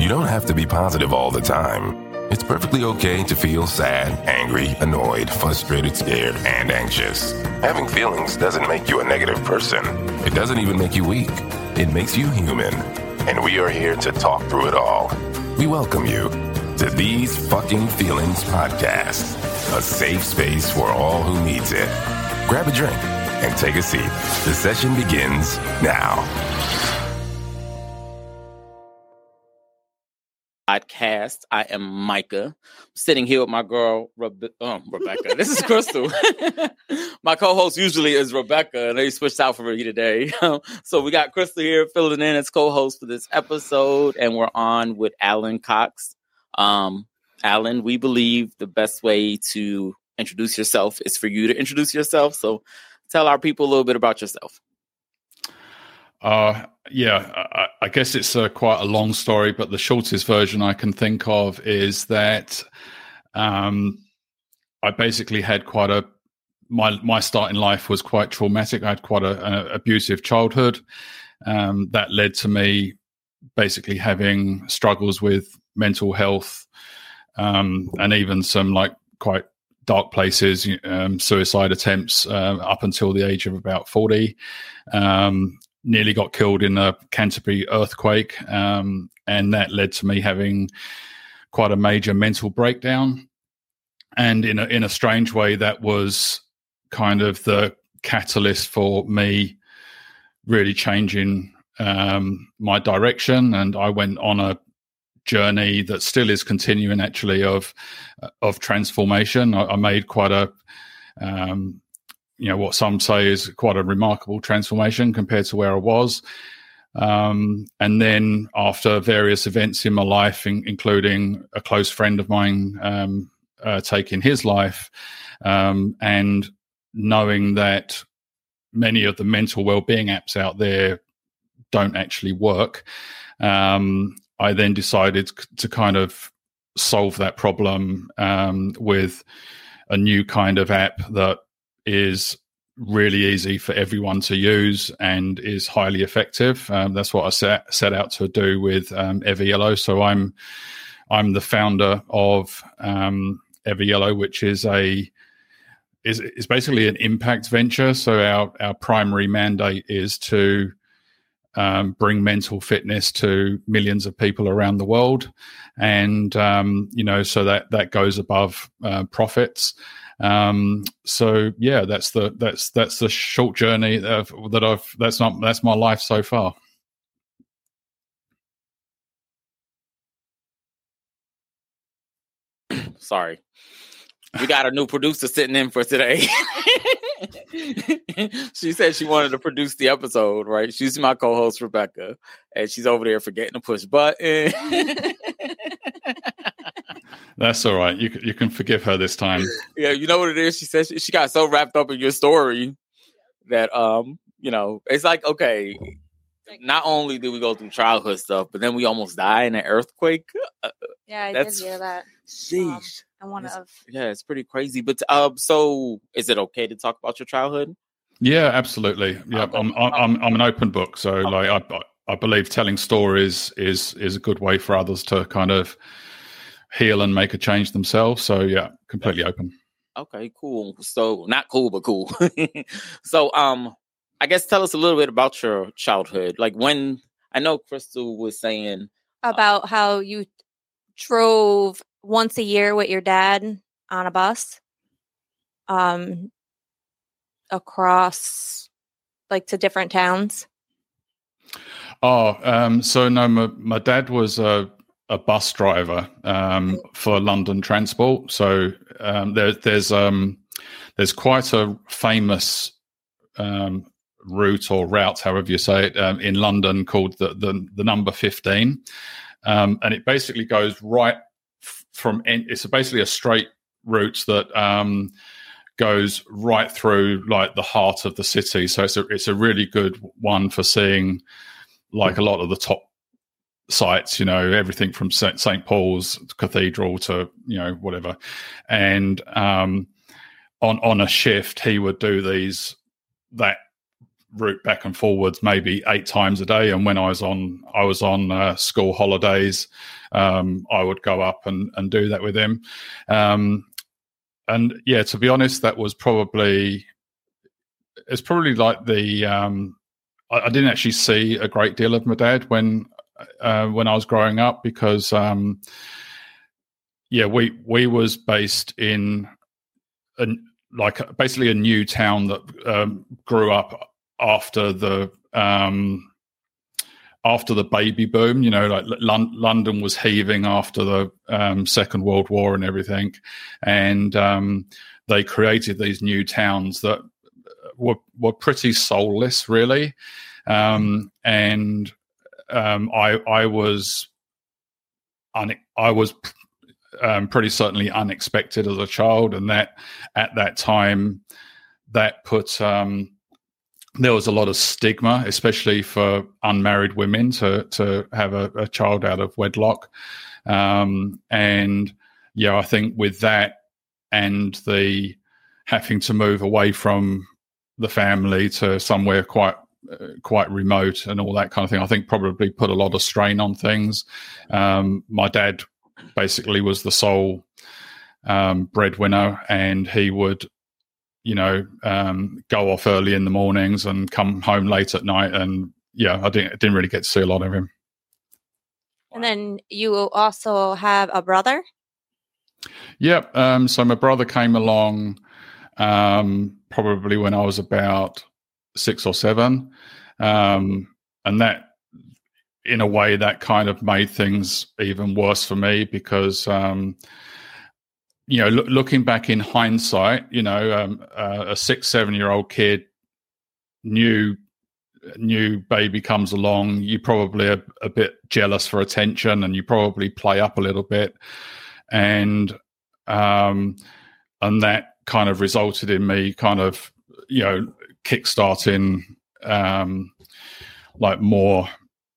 You don't have to be positive all the time. It's perfectly okay to feel sad, angry, annoyed, frustrated, scared, and anxious. Having feelings doesn't make you a negative person. It doesn't even make you weak. It makes you human. And we are here to talk through it all. We welcome you to These Fukken Feelings Podcast, a safe space for all who needs it. Grab a drink and take a seat. The session begins now. Podcast. I am Micah. I'm sitting here with my girl Rebe- um, Rebecca. This is Crystal. my co-host usually is Rebecca, and they switched out for me today. so we got Crystal here filling in as co-host for this episode, and we're on with Alan Cox. Um, Alan, we believe the best way to introduce yourself is for you to introduce yourself. So tell our people a little bit about yourself. Uh, yeah, I, I guess it's a, quite a long story, but the shortest version I can think of is that um, I basically had quite a my my start in life was quite traumatic. I had quite a, an abusive childhood um, that led to me basically having struggles with mental health um, and even some like quite dark places, um, suicide attempts uh, up until the age of about 40. Um, nearly got killed in a Canterbury earthquake. Um, and that led to me having quite a major mental breakdown. And in a, in a strange way, that was kind of the catalyst for me really changing um, my direction. And I went on a journey that still is continuing actually of of transformation. I, I made quite a um, you know what some say is quite a remarkable transformation compared to where I was. Um, and then after various events in my life, in, including a close friend of mine um, uh, taking his life, um, and knowing that many of the mental well-being apps out there don't actually work, um, I then decided to kind of solve that problem um, with a new kind of app that is really easy for everyone to use and is highly effective. Um, that's what I set, set out to do with um. So I'm I'm the founder of um, which is a is is basically an impact venture. So our our primary mandate is to um, bring mental fitness to millions of people around the world, and um, you know, so that that goes above uh, profits. Um, so yeah, that's the that's that's the short journey of, that I've that's not that's my life so far. Sorry. We got a new producer sitting in for today. she said she wanted to produce the episode, right? She's my co-host Rebecca, and she's over there forgetting to push button. That's all right. You you can forgive her this time. Yeah, you know what it is. She says she, she got so wrapped up in your story that um, you know, it's like okay, not only did we go through childhood stuff, but then we almost die in an earthquake. Uh, yeah, I did hear that. Sheesh. Um, one of yeah, it's pretty crazy. But um, so is it okay to talk about your childhood? Yeah, absolutely. Yeah, okay. I'm, I'm I'm an open book, so okay. like I I believe telling stories is is a good way for others to kind of heal and make a change themselves. So yeah, completely open. Okay, cool. So not cool, but cool. so um, I guess tell us a little bit about your childhood. Like when I know Crystal was saying uh about uh, how you drove once a year with your dad on a bus, um, across like to different towns. Oh, um, so no, my, my dad was a a bus driver um, for London Transport. So um, there, there's um, there's quite a famous um, route or route, however you say it, um, in London called the the, the number fifteen, um, and it basically goes right from. It's basically a straight route that goes right through like the heart of the city. So it's a it's a really good one for seeing like a lot of the top sites, you know, everything from St. Paul's Cathedral to, you know, whatever. And um, on on a shift, he would do these that route back and forwards maybe eight times a day. And when I was on, I was on uh, school holidays, um, I would go up and, and do that with him. Um, and yeah, to be honest, that was probably it's probably like the um, I, I, didn't actually see a great deal of my dad when uh, when I was growing up because um, yeah, we we was based in like basically a new town that um, grew up after the um, after the baby boom. You know, like L- London was heaving after the um, Second World War and everything, and um, they created these new towns that were were pretty soulless, really. Um, and um, I I was un- I was um, pretty certainly unexpected as a child, and that at that time that put um, there was a lot of stigma, especially for unmarried women to to have a, a child out of wedlock, um, and yeah, I think with that and the having to move away from the family to somewhere quite uh, quite remote and all that kind of thing. I think probably put a lot of strain on things. Um, my dad basically was the sole um, breadwinner, and he would, you know, um, go off early in the mornings and come home late at night. And yeah, I didn't didn't really get to see a lot of him. And then you also have a brother. Yep. Um, so my brother came along um, probably when I was about six or seven, um, and that in a way that kind of made things even worse for me because um, you know lo- looking back in hindsight you know um, uh, a six seven year old kid new new baby comes along you probably are a bit jealous for attention and you probably play up a little bit. And um and that kind of resulted in me kind of you know kickstarting um like more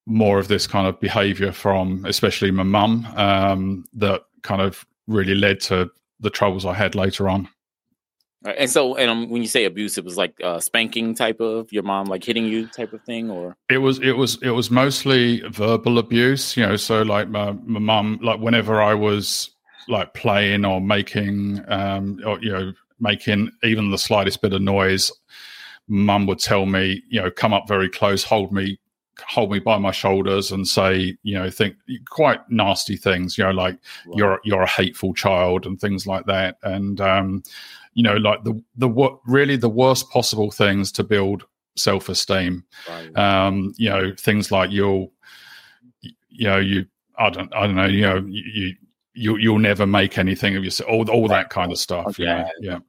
more of this kind of behavior from especially my mum um, that kind of really led to the troubles I had later on. And so, and um, when you say abuse, it was like uh, spanking type of your mom, like hitting you type of thing, or it was it was it was mostly verbal abuse. You know, so like my my mum, like whenever I was like playing or making, um, or you know, making even the slightest bit of noise, mum would tell me, you know, come up very close, hold me hold me by my shoulders and say, you know, think quite nasty things, you know, like right. you're you're a hateful child and things like that, and um, you know, like the the what really the worst possible things to build self esteem. Right. Um, you know, things like you'll, you know, you I don't I don't know, you know, you. You, you'll never make anything of yourself. All, all that kind of stuff. Okay. Yeah, yeah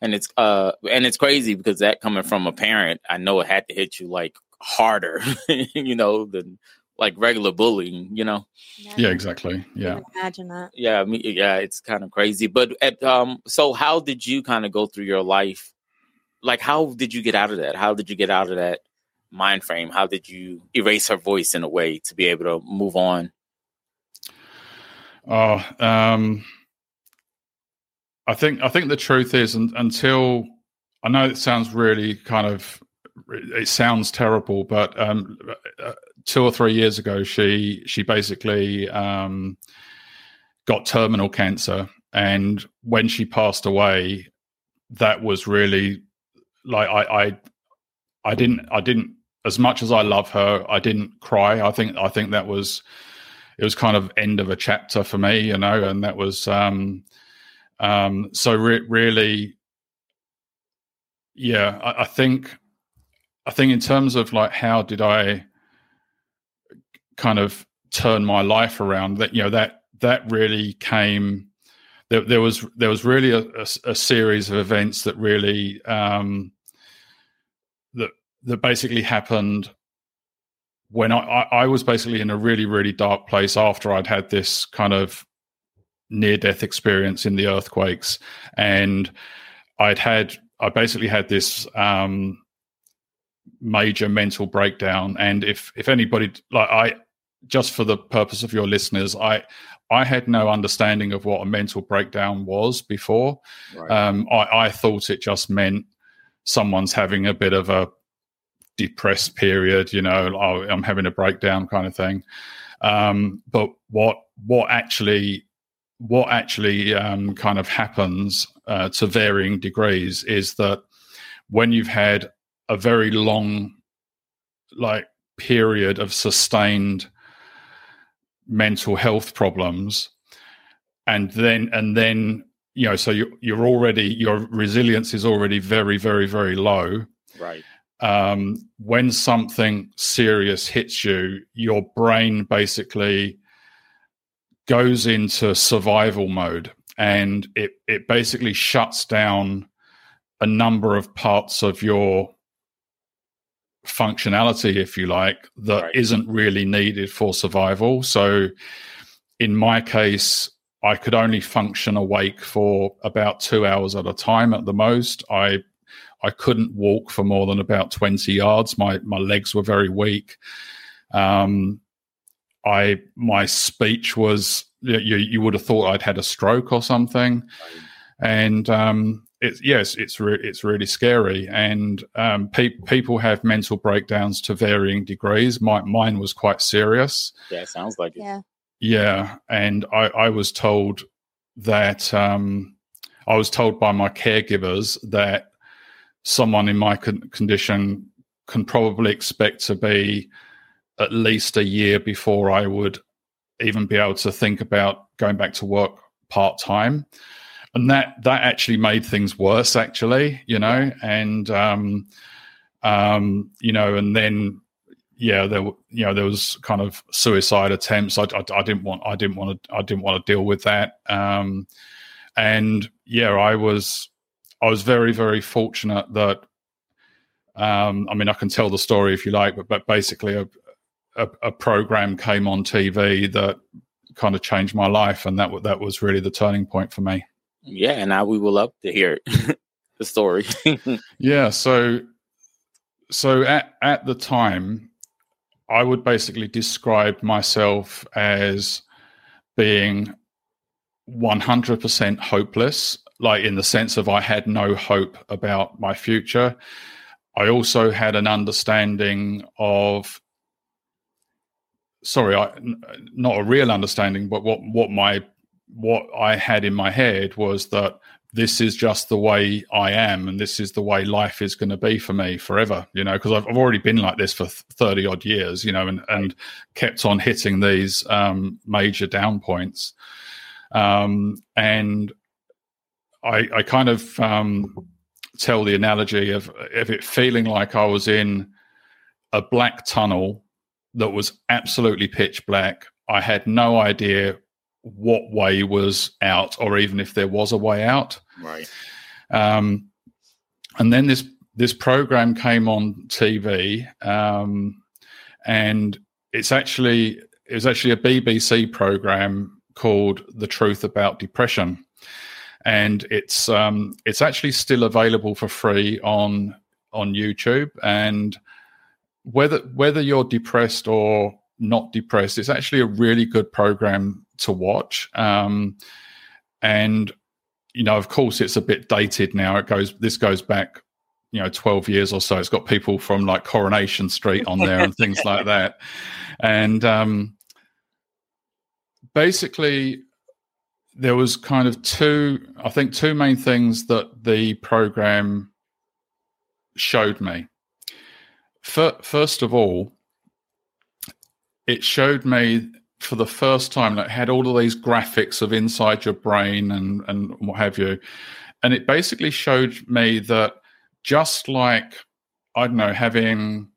and it's uh and it's crazy because that coming from a parent i know it had to hit you like harder, you know, than like regular bullying, you know. Yeah, exactly. Yeah. Imagine that. Yeah, I mean, yeah, it's kind of crazy. But at, um, so how did you kind of go through your life? Like, how did you get out of that? How did you get out of that mind frame? How did you erase her voice in a way to be able to move on? Oh, um, I think I think the truth is, and, until I know it sounds really kind of it sounds terrible, but um, two or three years ago, she she basically um, got terminal cancer, and when she passed away, that was really like I, I I didn't I didn't as much as I love her, I didn't cry. I think I think that was it was kind of end of a chapter for me, you know, and that was um, um, so re- really, yeah, I, I think I think in terms of like how did I kind of turn my life around that you know that that really came there, there was there was really a, a, a, series of events that really um that that basically happened when I, I, I was basically in a really really dark place after I'd had this kind of near death experience in the earthquakes and I'd had I basically had this um major mental breakdown and if if anybody like i just for the purpose of your listeners i i had no understanding of what a mental breakdown was before right. um i i thought it just meant someone's having a bit of a depressed period, you know, oh, I'm having a breakdown kind of thing. Um, but what what actually what actually um, kind of happens uh, to varying degrees is that when you've had a very long like period of sustained mental health problems and then and then you know so you, you're already your resilience is already very very very low. Right. Um, when something serious hits you your brain basically goes into survival mode and it it basically shuts down a number of parts of your functionality if you like that Right. not really needed for survival. So in my case i could only function awake for about 2 hours at a time at the most. I i couldn't walk for more than about 20 yards. My my legs were very weak. Um I my speech was you you would have thought I'd had a stroke or something, and um, it's yes, it's re- it's really scary, and um, pe- people have mental breakdowns to varying degrees. My mine was quite serious. yeah it sounds like it Yeah. Yeah, and I, I was told that um, I was told by my caregivers that someone in my con- condition can probably expect to be at least a year before I would even be able to think about going back to work part time, and that that actually made things worse. Actually, you know, and um, um, you know, and then yeah, there you know there was kind of suicide attempts. I, I, I didn't want I didn't want to I didn't want to deal with that. Um, and yeah, I was I was very very fortunate that. Um, I mean, I can tell the story if you like, but but basically, a, a, a program came on TV that kind of changed my life, and that that was really the turning point for me. yeah and now we will love to hear the story Yeah, so so at at the time, I would basically describe myself as being one hundred percent hopeless, like in the sense of I had no hope about my future. I also had an understanding of sorry, I, not a real understanding, but what what my what I had in my head was that this is just the way I am, and this is the way life is going to be for me forever. You know, because I've, I've already been like this for thirty odd years. You know, and and kept on hitting these um, major down points, um, and I, I kind of um, tell the analogy of of it feeling like I was in a black tunnel that was absolutely pitch black. I had no idea what way was out, or even if there was a way out. right Um, and then this this program came on TV, um, and it's actually it was actually a BBC program called "The Truth About Depression," and it's um, it's actually still available for free on on YouTube. And whether whether you're depressed or not depressed, it's actually a really good program to watch. Um, and you know, of course, it's a bit dated now. It goes this goes back, you know, twelve years or so. It's got people from like Coronation Street on there and things like that. And um, basically, there was kind of two, I think, two main things that the program showed me. Fir- First of all, it showed me for the first time that it had all of these graphics of inside your brain and and what have you, and it basically showed me that just like I don't know having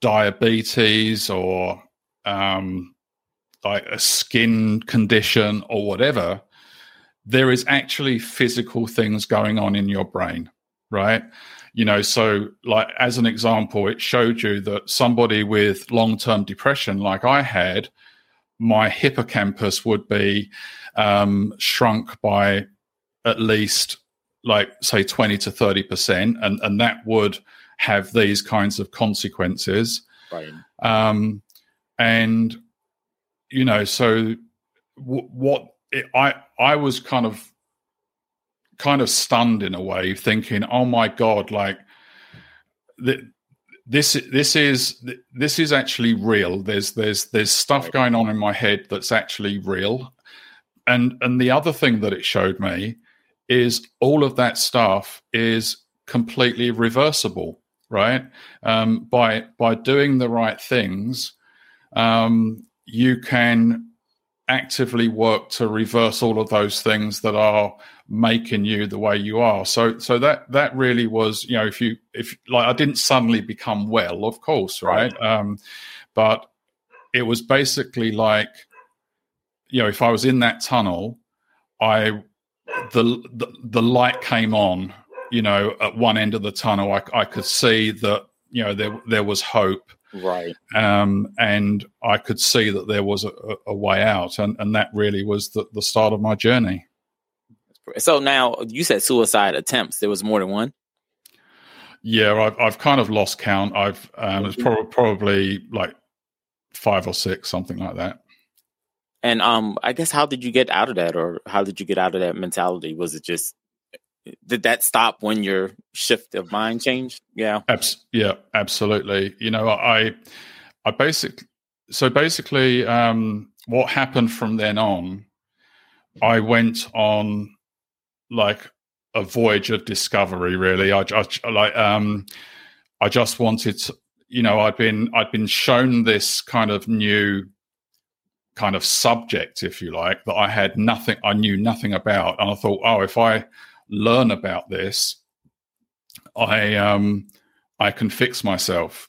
diabetes or um, like a skin condition or whatever, there is actually physical things going on in your brain, right? You know, so like as an example, it showed you that somebody with long term depression, like I had, my hippocampus would be um, shrunk by at least like say 20 to 30 percent and and that would have these kinds of consequences. Right. Um and you know so w- what it, i i was kind of kind of stunned in a way thinking oh my god like this this is this is actually real. There's there's there's stuff going on in my head that's actually real, and and the other thing that it showed me is all of that stuff is completely reversible, right? Um, by by doing the right things, um, you can actively work to reverse all of those things that are making you the way you are. So so that that really was you know if you if like i didn't suddenly become well of course right, right. um but it was basically like you know if i was in that tunnel i the the, the light came on you know at one end of the tunnel. I, I could see that you know there there was hope. Right. Um and i could see that there was a, a way out. And and that really was the, the start of my journey so now you said suicide attempts. There was more than one. Yeah, I've I've kind of lost count. I've um, it's probably probably like five or six, something like that. And um, I guess how did you get out of that, or how did you get out of that mentality? Was it just did that stop when your shift of mind changed? Yeah, Abs- yeah, absolutely. You know, I I basically so basically um, what happened from then on, I went on like a voyage of discovery. Really, I, I like um, I just wanted to, you know, I'd been I'd been shown this kind of new kind of subject, if you like, that I had nothing, I knew nothing about, and I thought, oh, if I learn about this, I um, I can fix myself,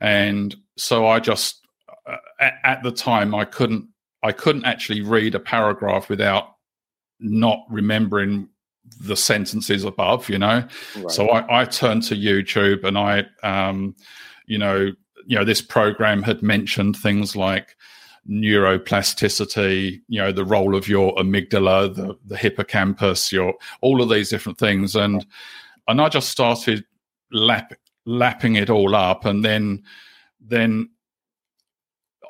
and so I just uh, at, at the time I couldn't I couldn't actually read a paragraph without not remembering the sentences above, you know. Right. So I, I turned to YouTube and I, um, you know, you know, this program had mentioned things like neuroplasticity, you know, the role of your amygdala, the, the hippocampus, your all of these different things, and and I just started lap, lapping it all up, and then then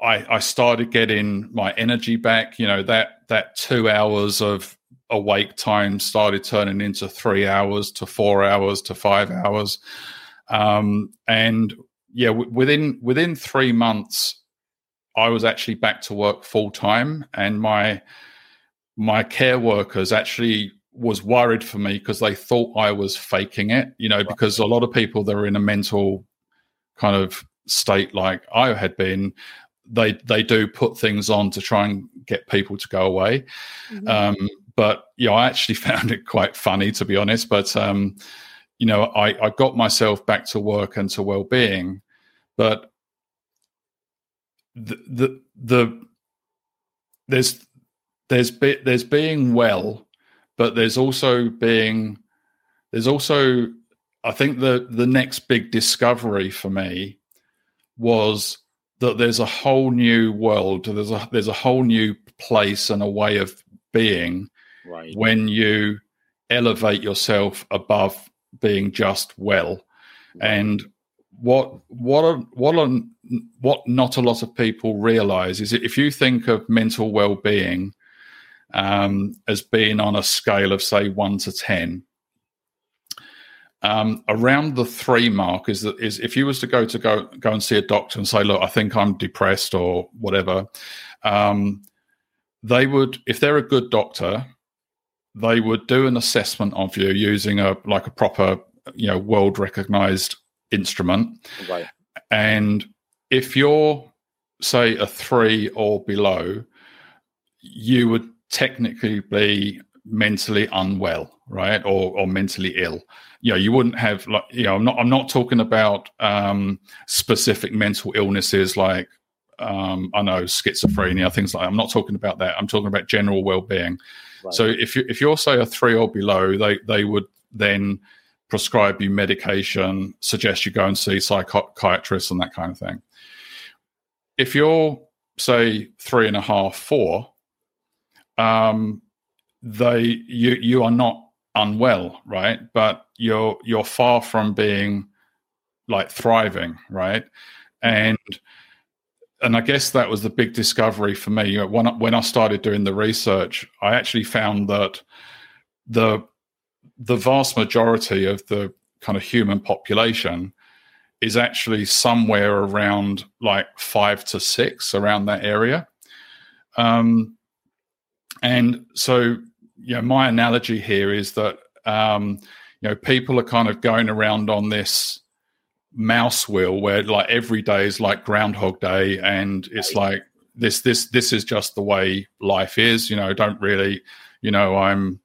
I, I started getting my energy back. You know that that two hours of awake time started turning into three hours to four hours to five hours, um, and yeah, w- within within three months, I was actually back to work full time, and my my care workers actually was worried for me because they thought I was faking it. You know, because a lot of people that are in a mental kind of state like I had been, they they do put things on to try and get people to go away. Mm-hmm. Um, but you know, I actually found it quite funny to be honest. But um, you know, I, I got myself back to work and to well-being, but the the, the there's there's be, there's being well, but there's also being there's also I think the the next big discovery for me was that there's a whole new world. There's a there's a whole new place and a way of being right. when you elevate yourself above being just well. Right. And what what what what not a lot of people realize is that if you think of mental well-being um, as being on a scale of say one to ten, um, around the three mark is that is if you was to go to go go and see a doctor and say, look, I think I'm depressed or whatever, um, they would, if they're a good doctor, they would do an assessment of you using a like a proper, you know, world recognized instrument. Right. And if you're say a three or below, you would technically be mentally unwell, right, or or mentally ill you know you wouldn't have like you know i'm not i'm not talking about um specific mental illnesses like um i know schizophrenia things like that. i'm not talking about that i'm talking about general well-being right. so if you if you're say a three or below they they would then prescribe you medication suggest you go and see psychiatrists and that kind of thing if you're say three and a half four um they you you are not unwell, right? But you're you're far from being like thriving, right? And and I guess that was the big discovery for me. When I, when I started doing the research, I actually found that the the vast majority of the kind of human population is actually somewhere around like five to six around that area. Um, and so, you know, my analogy here is that um, you know people are kind of going around on this mouse wheel where like every day is like Groundhog Day, and it's like this this this is just the way life is. You know, don't really, you know, I'm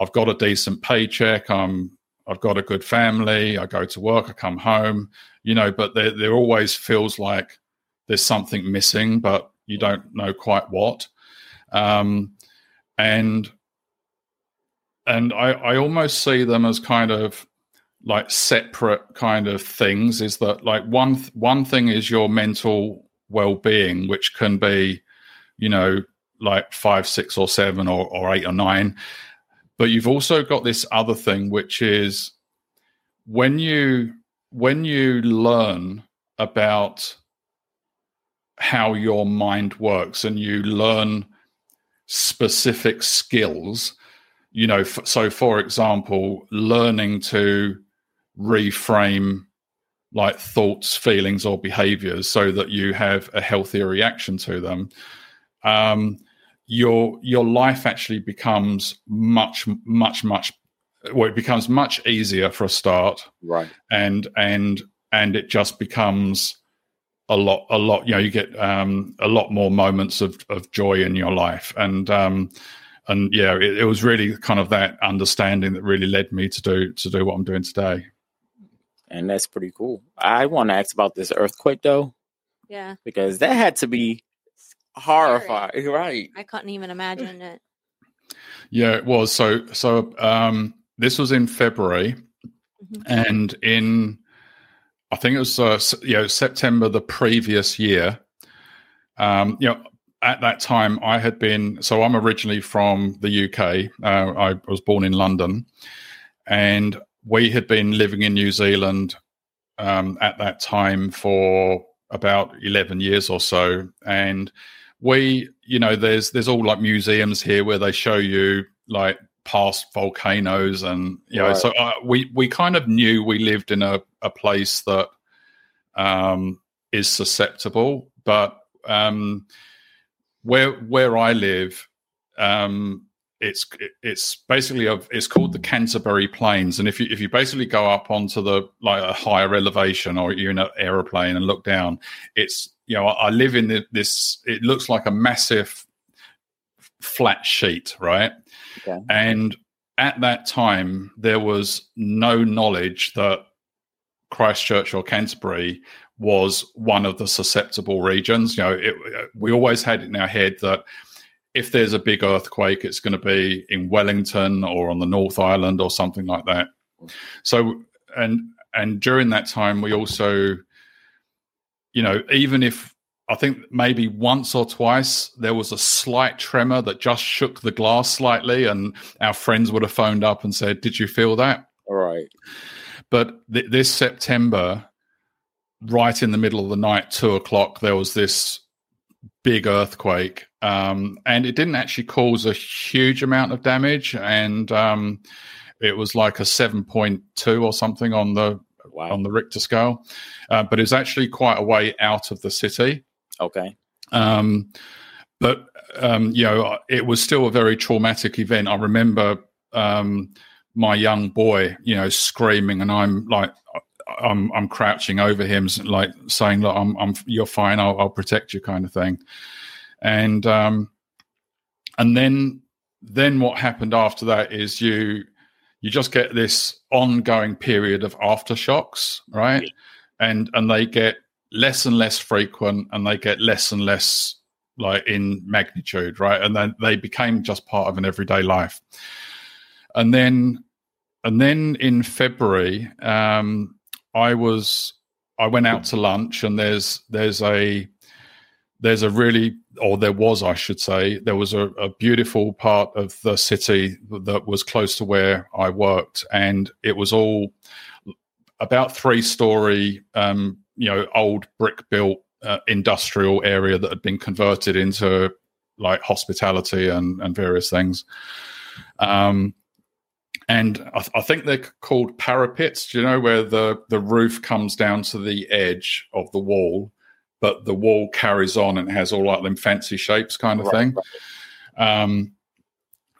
I've got a decent paycheck. I'm I've got a good family. I go to work. I come home. You know, but there there always feels like there's something missing, but you don't know quite what. Um, and and I, I almost see them as kind of like separate kind of things. Is that like one one thing is your mental well-being, which can be, you know, like five, six, or seven, or, or eight or nine. But you've also got this other thing, which is when you when you learn about how your mind works and you learn specific skills you know f- so for example learning to reframe like thoughts feelings or behaviors so that you have a healthier reaction to them um your your life actually becomes much much much well it becomes much easier for a start right. and and and it just becomes a lot a lot you know you get um, a lot more moments of, of joy in your life. And um, and yeah it, it, was really kind of that understanding that really led me to do to do what i'm doing today. And that's pretty cool. I want to ask about this earthquake though yeah. because that had to be horrifying right? I couldn't even imagine it. Yeah it was. So so um this was in february mm-hmm. and in I think it was uh, you know September the previous year. Um, you know, at that time I had been so I'm originally from the UK. Uh, I was born in London, and we had been living in New Zealand um, at that time for about 11 years or so, and we you know there's there's all like museums here where they show you like past volcanoes and you know so uh, we we kind of knew we lived in a, a place that um, is susceptible. But um, where where I live um, it's it's basically a, it's called the Canterbury Plains and if you if you basically go up onto the like a higher elevation or you're in an aeroplane and look down it's you know I, I live in the, this it looks like a massive flat sheet right Okay. And at that time, there was no knowledge that Christchurch or Canterbury was one of the susceptible regions. You know, it, we always had it in our head that if there's a big earthquake, it's going to be in Wellington or on the North Island or something like that. So, and and during that time, we also, you know, even if I think maybe once or twice there was a slight tremor that just shook the glass slightly, and our friends would have phoned up and said, "Did you feel that?" All right. But th- this September, right in the middle of the night, two o'clock, there was this big earthquake, um, and it didn't actually cause a huge amount of damage, and um, it was like a seven point two or something on the wow. on the Richter scale, uh, but it's actually quite a way out of the city. Okay. Um, but um, you know, it was still a very traumatic event. I remember um, my young boy, you know, screaming, and I'm like, I'm I'm crouching over him, like saying, "Look, I'm, I'm you're fine. I'll, I'll protect you," kind of thing. And um, and then then what happened after that is you you just get this ongoing period of aftershocks, right? And and they get less and less frequent and they get less and less like in magnitude right and then they became just part of an everyday life and then and then in february um i was i went out to lunch and there's there's a there's a really or there was i should say there was a, a beautiful part of the city that was close to where i worked and it was all about three story um, you know old brick built uh, industrial area that had been converted into like hospitality and, and various things. Um, and I, I, think they're called parapets. Do you know where the the roof comes down to the edge of the wall, but the wall carries on and has all like them fancy shapes, kind of right, thing. Um,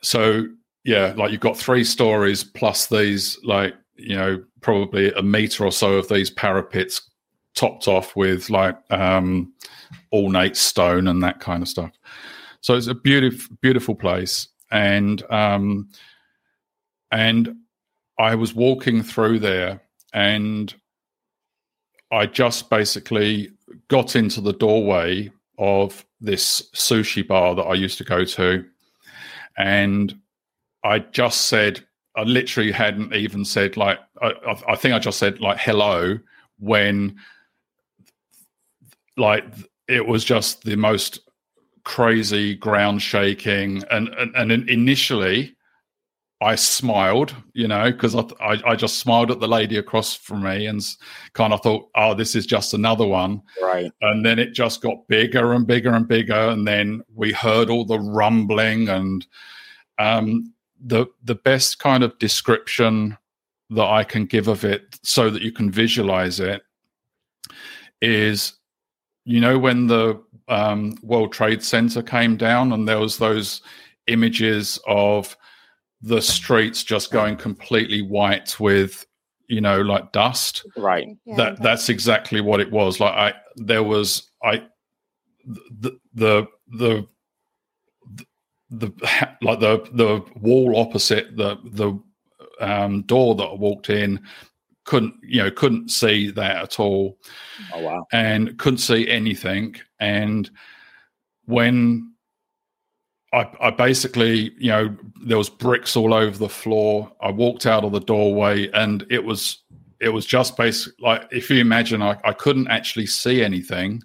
so yeah, like you've got three stories plus these like you know probably a meter or so of these parapets topped off with like um, ornate stone and that kind of stuff. So it's a beautiful, beautiful place, and um, and I was walking through there, and I just basically got into the doorway of this sushi bar that I used to go to, and I just said, I literally hadn't even said like, I, I think I just said like hello when like it was just the most crazy ground shaking. And and, and initially I smiled, you know, because I, I, I just smiled at the lady across from me and kind of thought, oh, this is just another one, right? And then it just got bigger and bigger and bigger, and then we heard all the rumbling and um, the the best kind of description that I can give of it, so that you can visualize it, is you know when the um, World Trade Center came down and there was those images of the streets just going completely white with you know like dust. Right. Yeah. that that's exactly what it was. Like i there was i the the the, the like the the wall opposite the the um, door that I walked in couldn't you know couldn't see that at all oh wow. and couldn't see anything. And when I, I, basically you know there was bricks all over the floor i walked out of the doorway and it was it was just basically like if you imagine i, I couldn't actually see anything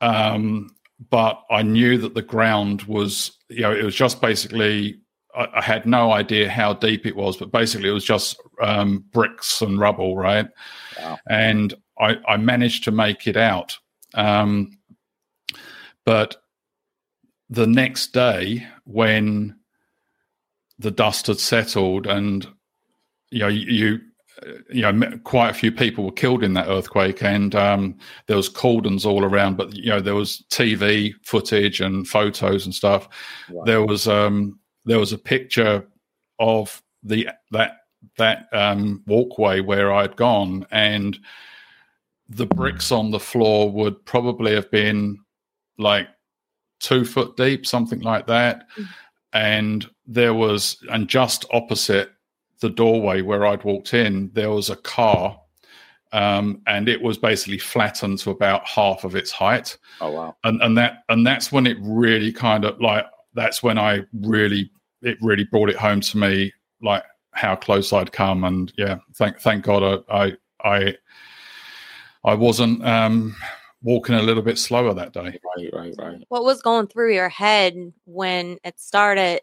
um but i knew that the ground was you know it was just basically I, I had no idea how deep it was, but basically it was just um, bricks and rubble, right? Wow. And I, I, managed to make it out. Um, but the next day, when the dust had settled and you know you you know quite a few people were killed in that earthquake and um, there was cordons all around but you know there was tv footage and photos and stuff wow. there was um, there was a picture of the that that um, walkway where I'd gone, and the bricks on the floor would probably have been like two foot deep, something like that. Mm. And there was, and just opposite the doorway where I'd walked in, there was a car, um, and it was basically flattened to about half of its height. Oh wow! And and that and that's when it really kind of like that's when I really it really brought it home to me, like how close I'd come. And yeah, thank thank God I I I wasn't um, walking a little bit slower that day. Right, right, right. What was going through your head when it started?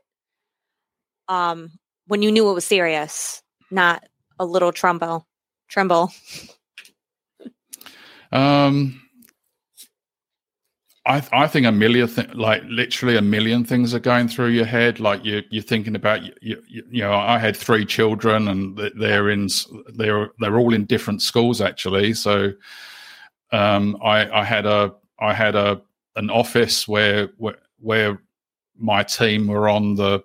Um, when you knew it was serious, not a little tremble, tremble. Um, I, I think a million, th- like literally a million things are going through your head. Like you, you're thinking about, you, you, you know, I had three children, and they're in, they're they're all in different schools actually. So, um, I, I had a, I had a, an office where where, where my team were on the.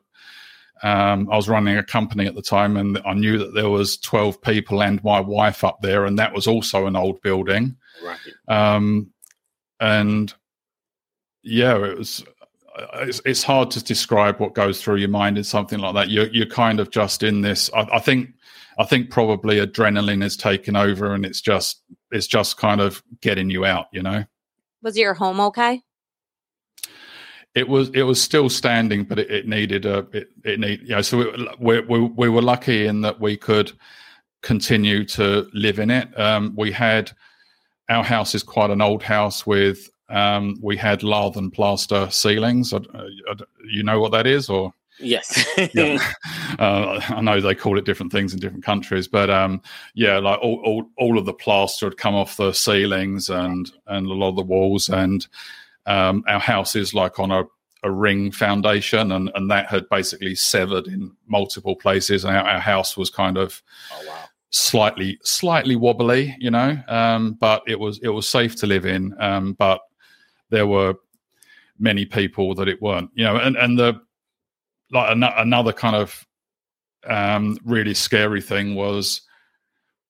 Um, I was running a company at the time, and I knew that there was twelve people and my wife up there, and that was also an old building. Right. Um, and yeah, it was. It's, it's hard to describe what goes through your mind in something like that. You're you're kind of just in this. I, I think I think probably adrenaline is taken over, and it's just it's just kind of getting you out. You know. Was your home okay? It was it was still standing, but it, it needed a it, it need you know. So we, we we were lucky in that we could continue to live in it. Um, we had our house is quite an old house with um, we had lath and plaster ceilings. Uh, you know what that is, or yes, yeah. uh, I know they call it different things in different countries, but um, yeah, like all, all, all of the plaster had come off the ceilings and and a lot of the walls, and um, our house is like on a a ring foundation, and and that had basically severed in multiple places, and our, our house was kind of Oh wow. slightly slightly wobbly, you know, um, but it was it was safe to live in. Um, but there were many people that it weren't, you know, and and the like an- another kind of um, really scary thing was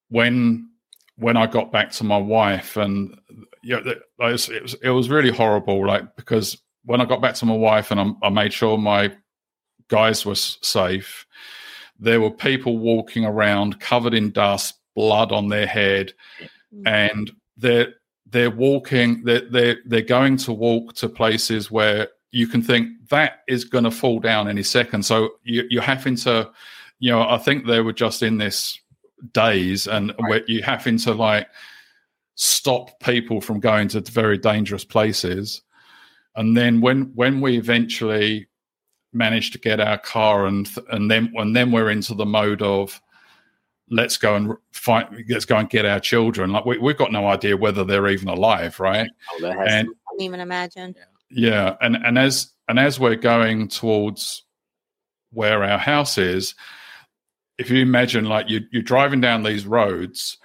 when when I got back to my wife, and you know, it was, it was it was really horrible, like because when I got back to my wife and I, I made sure my guys were safe, there were people walking around covered in dust, blood on their head, and they're they're walking they're they're, they're going to walk to places where you can think that is going to fall down any second. So you, you're having to you know i think they were just in this daze and where you're having to like stop people from going to very dangerous places. And then when when we eventually managed to get our car and and then and then we're into the mode of let's go and find let's go and get our children. Like we, we've got no idea whether they're even alive right? Oh, that has and to- Couldn't even imagine. Yeah and and as and as we're going towards where our house is if you imagine like you, you're driving down these roads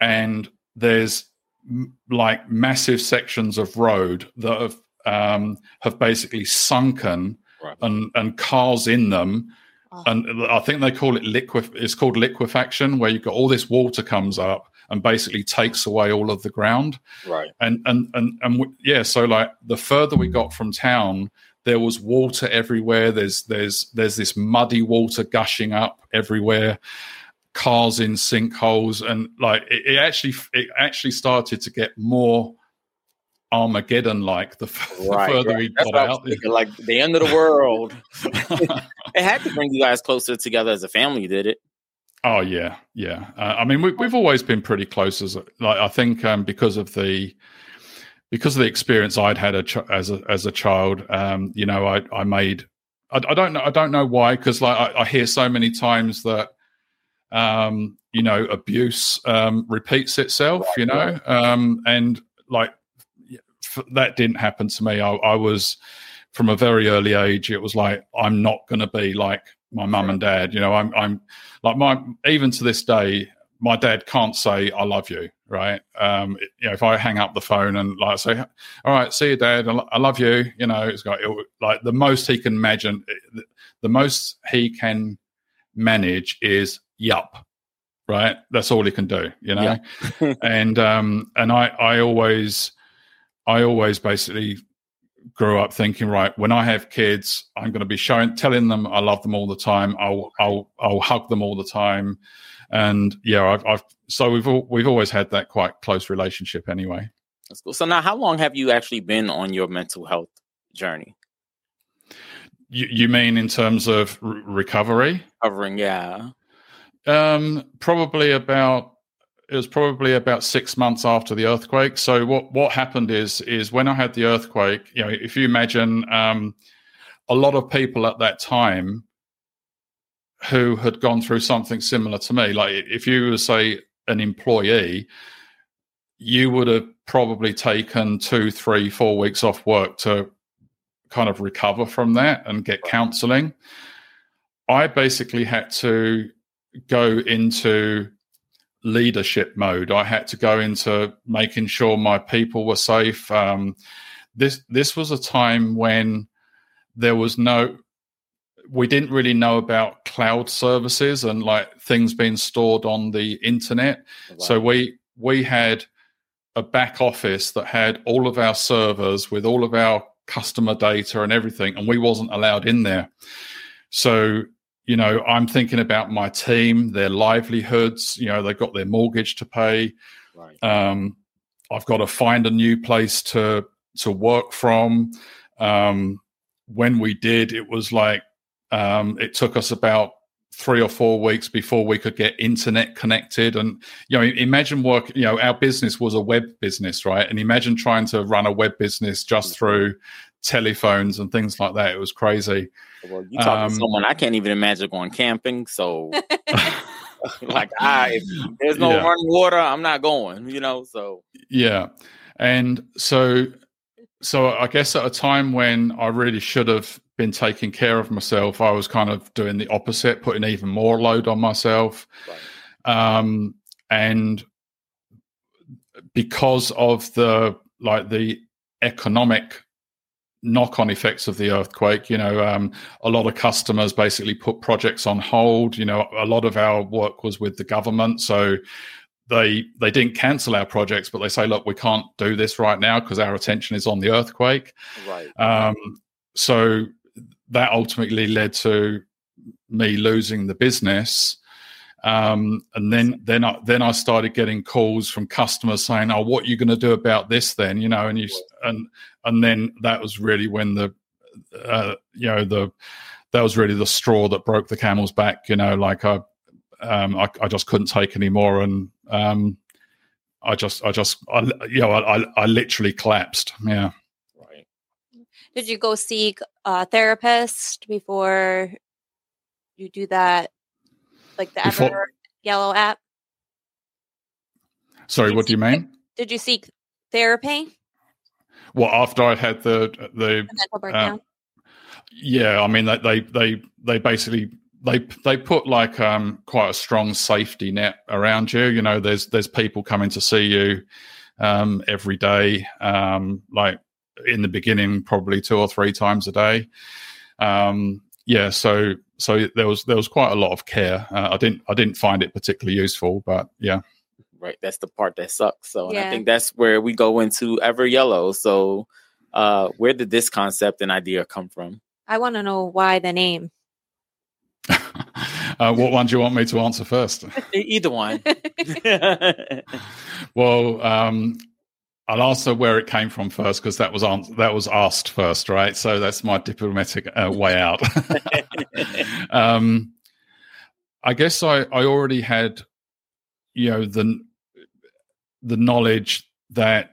and there's m- like massive sections of road that have um, have basically sunken Right. and and cars in them Oh. and I think they call it liquef. It's called liquefaction, where you've got all this water comes up and basically takes away all of the ground. right. And and and and w- yeah, so like the further we got from town, there was water everywhere. There's there's there's this muddy water gushing up everywhere. Cars in sinkholes, and like it, it actually it actually started to get more Armageddon like the, f- the further right. we got what I was out. thinking, like the end of the world. it had to bring you guys closer together as a family, did it? Oh yeah, yeah. Uh, I mean, we, we've always been pretty close as like I think um, because of the because of the experience I'd had a ch- as a as a child. Um, you know, I I made I, I don't know I don't know why because like I, I hear so many times that um, you know abuse um, repeats itself. you know, um, and like that didn't happen to me. I, I was from a very early age. It was like I'm not going to be like my mum and dad. You know, I'm I'm like my even to this day, my dad can't say I love you. Right? Um, you know, if I hang up the phone and like say, "All right, see you, dad. I, love you," you know, it's got it, like the most he can imagine. The, the most he can manage is yup. Right? That's all he can do. You know, and um, and I I always I always basically grew up thinking, right, when I have kids, I'm going to be showing, telling them I love them all the time. I'll, I'll, I'll hug them all the time, and yeah, I've, I've so we've all, we've always had that quite close relationship anyway. That's cool. So now, how long have you actually been on your mental health journey? You, you mean in terms of r- recovery? Covering, yeah. Um, probably about it was probably about six months after the earthquake. So what what happened is is when I had the earthquake, you know, if you imagine um, a lot of people at that time who had gone through something similar to me, like if you were say an employee, you would have probably taken two, three, four weeks off work to kind of recover from that and get counseling. I basically had to go into leadership mode. I had to go into making sure my people were safe. Um, this this was a time when there was no, we didn't really know about cloud services and like things being stored on the internet. So we we had a back office that had all of our servers with all of our customer data and everything, and we wasn't allowed in there. So you know, I'm thinking about my team, their livelihoods. You know, they've got their mortgage to pay. right. Um, I've got to find a new place to to work from. Um, when we did, it was like um, it took us about three or four weeks before we could get internet connected. And you know, imagine work. You know, our business was a web business, right? And imagine trying to run a web business just through telephones and things like that. It was crazy. Well, you talking um, to someone I can't even imagine going camping. So, like, I if there's no Yeah. running water, I'm not going. You know, so Yeah. And so so I guess at a time when I really should have been taking care of myself, I was kind of doing the opposite, putting even more load on myself. Right. Um, and because of the like the economic knock-on effects of the earthquake you know um, a lot of customers basically put projects on hold. You know a lot of our work was with the government so they they didn't cancel our projects but they say look we can't do this right now because our attention is on the earthquake. Right. Um, so that ultimately led to me losing the business um, and then then I then I started getting calls from customers saying, "Oh, what are you going to do about this then?" You know, and you and and then that was really when the uh, you know the that was really the straw that broke the camel's back. You know, like I um, I, I just couldn't take anymore, and um, I just I just I, you know I, I literally collapsed. Yeah. Right. Did you go seek a therapist before you do that like the Before, Ever Yellow app? Sorry, what do you mean? Did you seek therapy? Well, after I had the the, mental breakdown. Uh, yeah, I mean they, they they they basically they they put like um quite a strong safety net around you. You know, there's there's people coming to see you um every day. Um, like in the beginning, probably two or three times a day. Um, yeah, so so there was there was quite a lot of care. Uh, I didn't I didn't find it particularly useful, but yeah. Right, that's the part that sucks. So, yeah. I think that's where we go into EverYellow. So, uh, where did this concept and idea come from? I want to know why the name. uh, what one do you want me to answer first? Either one. well, um, I'll answer where it came from first because that was that was asked first, right? So that's my diplomatic uh, way out. um, I guess I, I already had, you know, the the knowledge that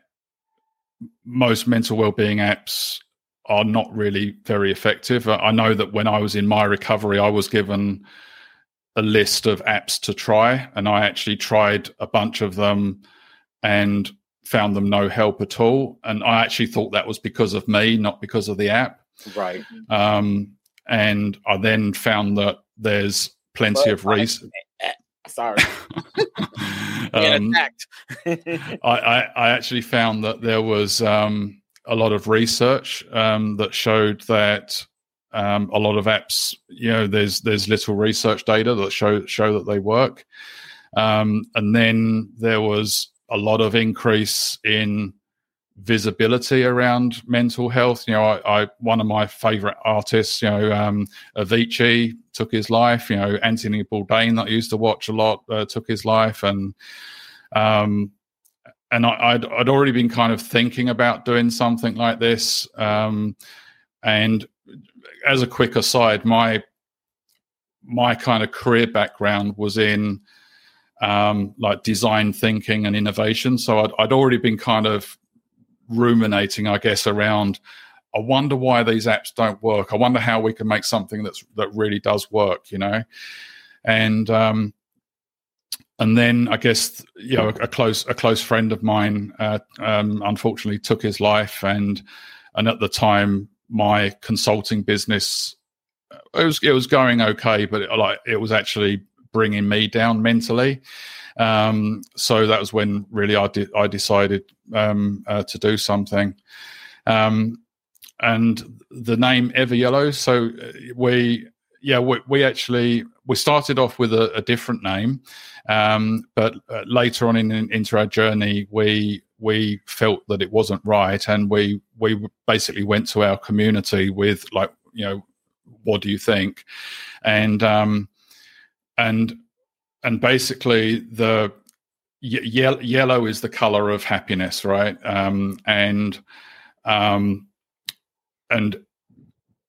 most mental well-being apps are not really very effective. I know that when I was in my recovery, I was given a list of apps to try, and I actually tried a bunch of them, and found them no help at all. And I actually thought that was because of me, not because of the app. Right. Um, and I then found that there's plenty but of reason. Sorry. um, I, I, I, actually found that there was um, a lot of research um, that showed that um, a lot of apps, you know, there's there's little research data that show show that they work. Um, and then there was a lot of increase in visibility around mental health. You know, I, I one of my favorite artists, you know, um, Avicii took his life. You know, Anthony Bourdain that I used to watch a lot uh, took his life, and um, and I, would I'd already been kind of thinking about doing something like this. Um, and as a quick aside, my my kind of career background was in um, like design thinking and innovation. So I'd, I'd already been kind of ruminating, I guess, around. I wonder why these apps don't work. I wonder how we can make something that's that really does work. You know, and um, and then I guess you know a, close a close friend of mine uh, um, unfortunately took his life, and and at the time my consulting business it was it was going okay, but it, like it was actually bringing me down mentally. Um, so that was when really I, de- I decided um, uh, to do something. Um, and the name EverYellow. So uh, we, yeah, we, we actually we started off with a, a different name, um, but uh, later on in, in, into our journey, we we felt that it wasn't right, and we we basically went to our community with like, you know, what do you think? And um, and and basically the ye- yellow is the color of happiness, right? Um, and um, and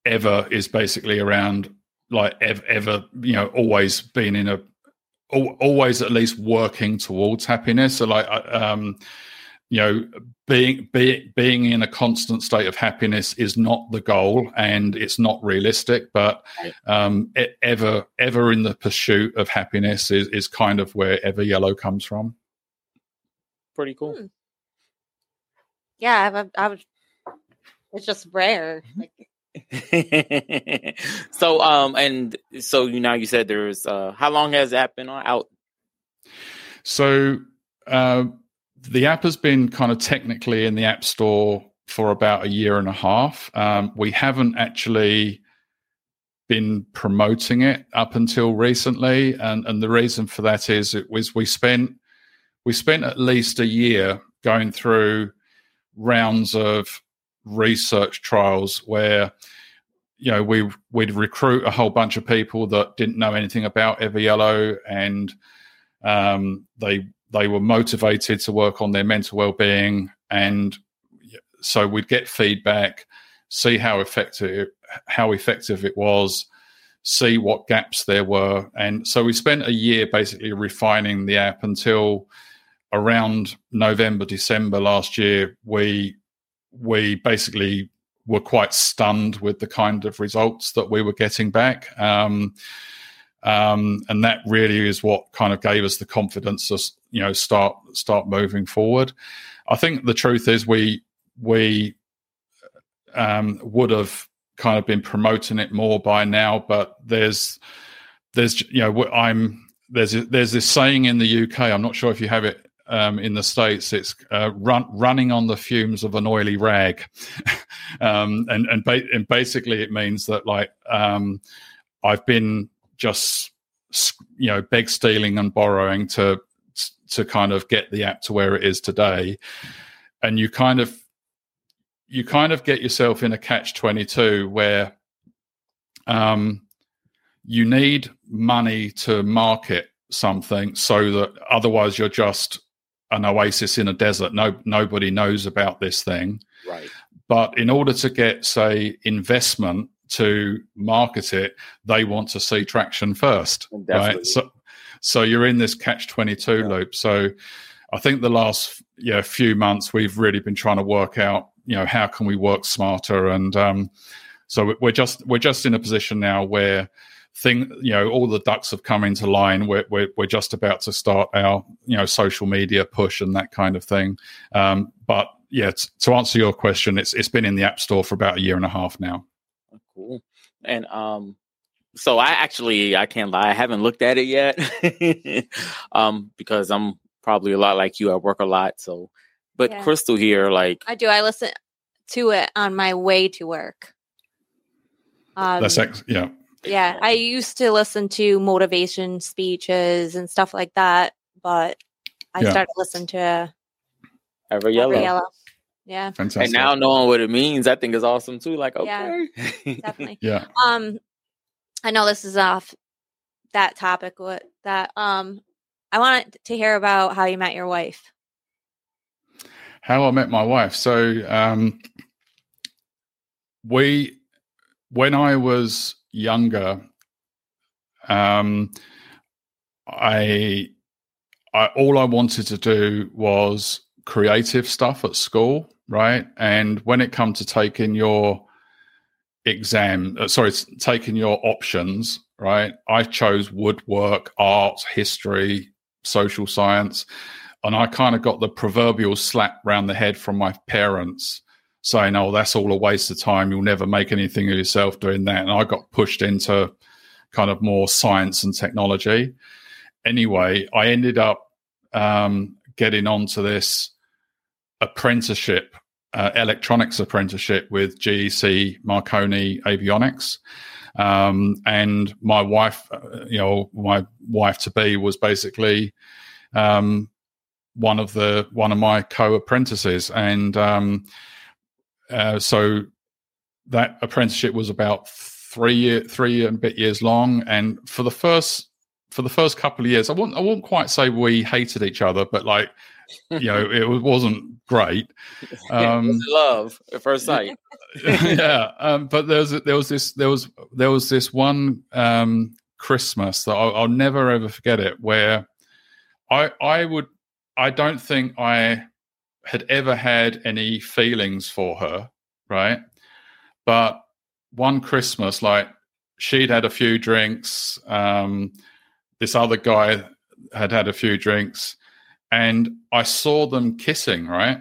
ever is basically around like ever, ever you know always being in a always at least working towards happiness so like um you know being be, being in a constant state of happiness is not the goal and it's not realistic but um, ever ever in the pursuit of happiness is, is kind of where EverYellow comes from pretty cool hmm. yeah I, I was It's just rare. Like, so um and so you now you said there's uh how long has that been on out? So uh, the app has been kind of technically in the App Store for about a year and a half. Um, we haven't actually been promoting it up until recently, and and the reason for that is it was we spent we spent at least a year going through rounds of research trials where you know we we'd recruit a whole bunch of people that didn't know anything about Everyellow and um, they they were motivated to work on their mental well-being and so we'd get feedback see how effective how effective it was see what gaps there were. And so we spent a year basically refining the app until around november december last year we we basically were quite stunned with the kind of results that we were getting back. Um, um, and that really is what kind of gave us the confidence to you know start start moving forward. I think the truth is we we um, would have kind of been promoting it more by now, but there's there's you know I'm there's there's this saying in the UK. I'm not sure if you have it um, in the states. It's uh, run, running on the fumes of an oily rag, um, and and, ba- and, basically it means that like um, I've been just you know beg stealing and borrowing to to kind of get the app to where it is today. And you kind of you kind of get yourself in a catch 22 where um you need money to market something so that otherwise you're just an oasis in a desert. No nobody knows about this thing. Right. But in order to get say investment to market it, they want to see traction first, Definitely. right? So, so you're in this catch twenty two yeah. loop. So, I think the last yeah few months we've really been trying to work out, you know, how can we work smarter, and um, so we're just we're just in a position now where thing you know all the ducks have come into line we're, we're, we're just about to start our you know social media push and that kind of thing um, but yeah to answer your question it's it's been in the app store for about a year and a half now Cool. And um, so I actually I can't lie, I haven't looked at it yet. um, because I'm probably a lot like you. I work a lot, so but yeah. Crystal here, like I do, I listen to it on my way to work. Um, That's ex- yeah. Yeah, I used to listen to motivation speeches and stuff like that, but I yeah. started listening to Everyellow. Every Yellow. Yeah. Fantastic. And now knowing what it means, I think is awesome too. Like, okay. Yeah, definitely. yeah. Um, I know this is off that topic. What that um, I wanted to hear about how you met your wife. How I met my wife. So, um, we, when I was younger, um, I, I all I wanted to do was creative stuff at school right? And when it comes to taking your exam, uh, sorry, taking your options, right? I chose woodwork, art, history, social science, and I kind of got the proverbial slap round the head from my parents saying, "Oh, that's all a waste of time. You'll never make anything of yourself doing that." And I got pushed into kind of more science and technology. Anyway, I ended up um, getting onto this apprenticeship, uh, electronics apprenticeship with GEC Marconi Avionics. Um, and my wife, uh, you know, my wife to be was basically um, one of the one of my co-apprentices, and um, uh, so that apprenticeship was about three year, three and bit years long. And for the first for the first couple of years, I won't I won't quite say we hated each other, but like you know, it wasn't great. Um, was love at first sight. yeah, um, but there was there was this there was there was this one um, Christmas that I'll, I'll never ever forget it, where I I would I don't think I had ever had any feelings for her, right? But one Christmas, like she'd had a few drinks, um, this other guy had had a few drinks, and I saw them kissing, right?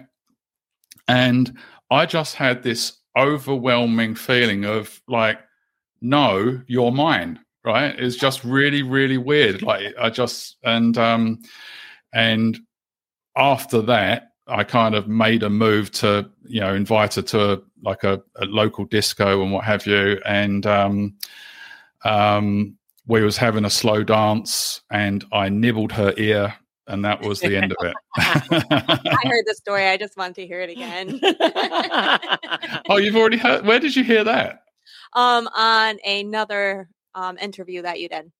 And I just had this overwhelming feeling of like, no, you're mine. Right? It's just really, really weird. Like I just and um and after that, I kind of made a move to, you know, invite her to a, like a, a local disco and what have you. And um, um, we was having a slow dance and I nibbled her ear and that was the end of it. I heard the story. I just want to hear it again. oh, you've already heard. Where did you hear that? Um, on another um interview that you did.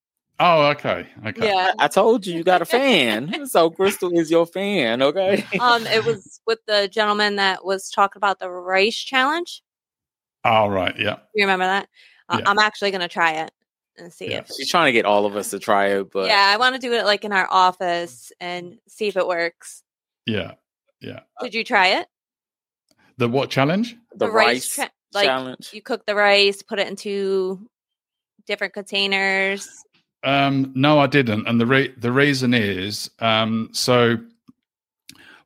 Oh, okay. Okay. Yeah. I told you you got a fan. so Crystal is your fan, okay? Um, it was with the gentleman that was talking about the race challenge. All right. Yeah. You remember that? Uh, Yeah. I'm actually gonna try it and see Yeah. if. She's trying to get all of us to try it, but yeah, I want to do it like in our office and see if it works. Yeah. Yeah. Did you try it? The what challenge? the, rice, cha- like challenge. you cook the rice, put it into different containers. Um, no, I didn't, and the re- the reason is um, so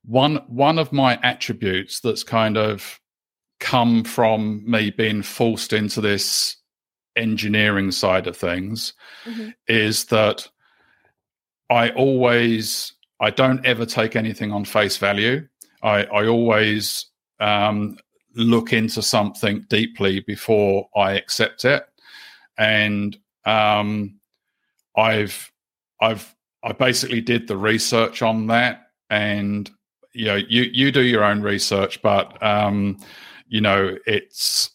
one one of my attributes that's kind of come from me being forced into this engineering side of things Mhm. is that I always I don't ever take anything on face value. I, I always um, look into something deeply before I accept it, and um, I've I've I basically did the research on that, and you know you you do your own research, but um, you know it's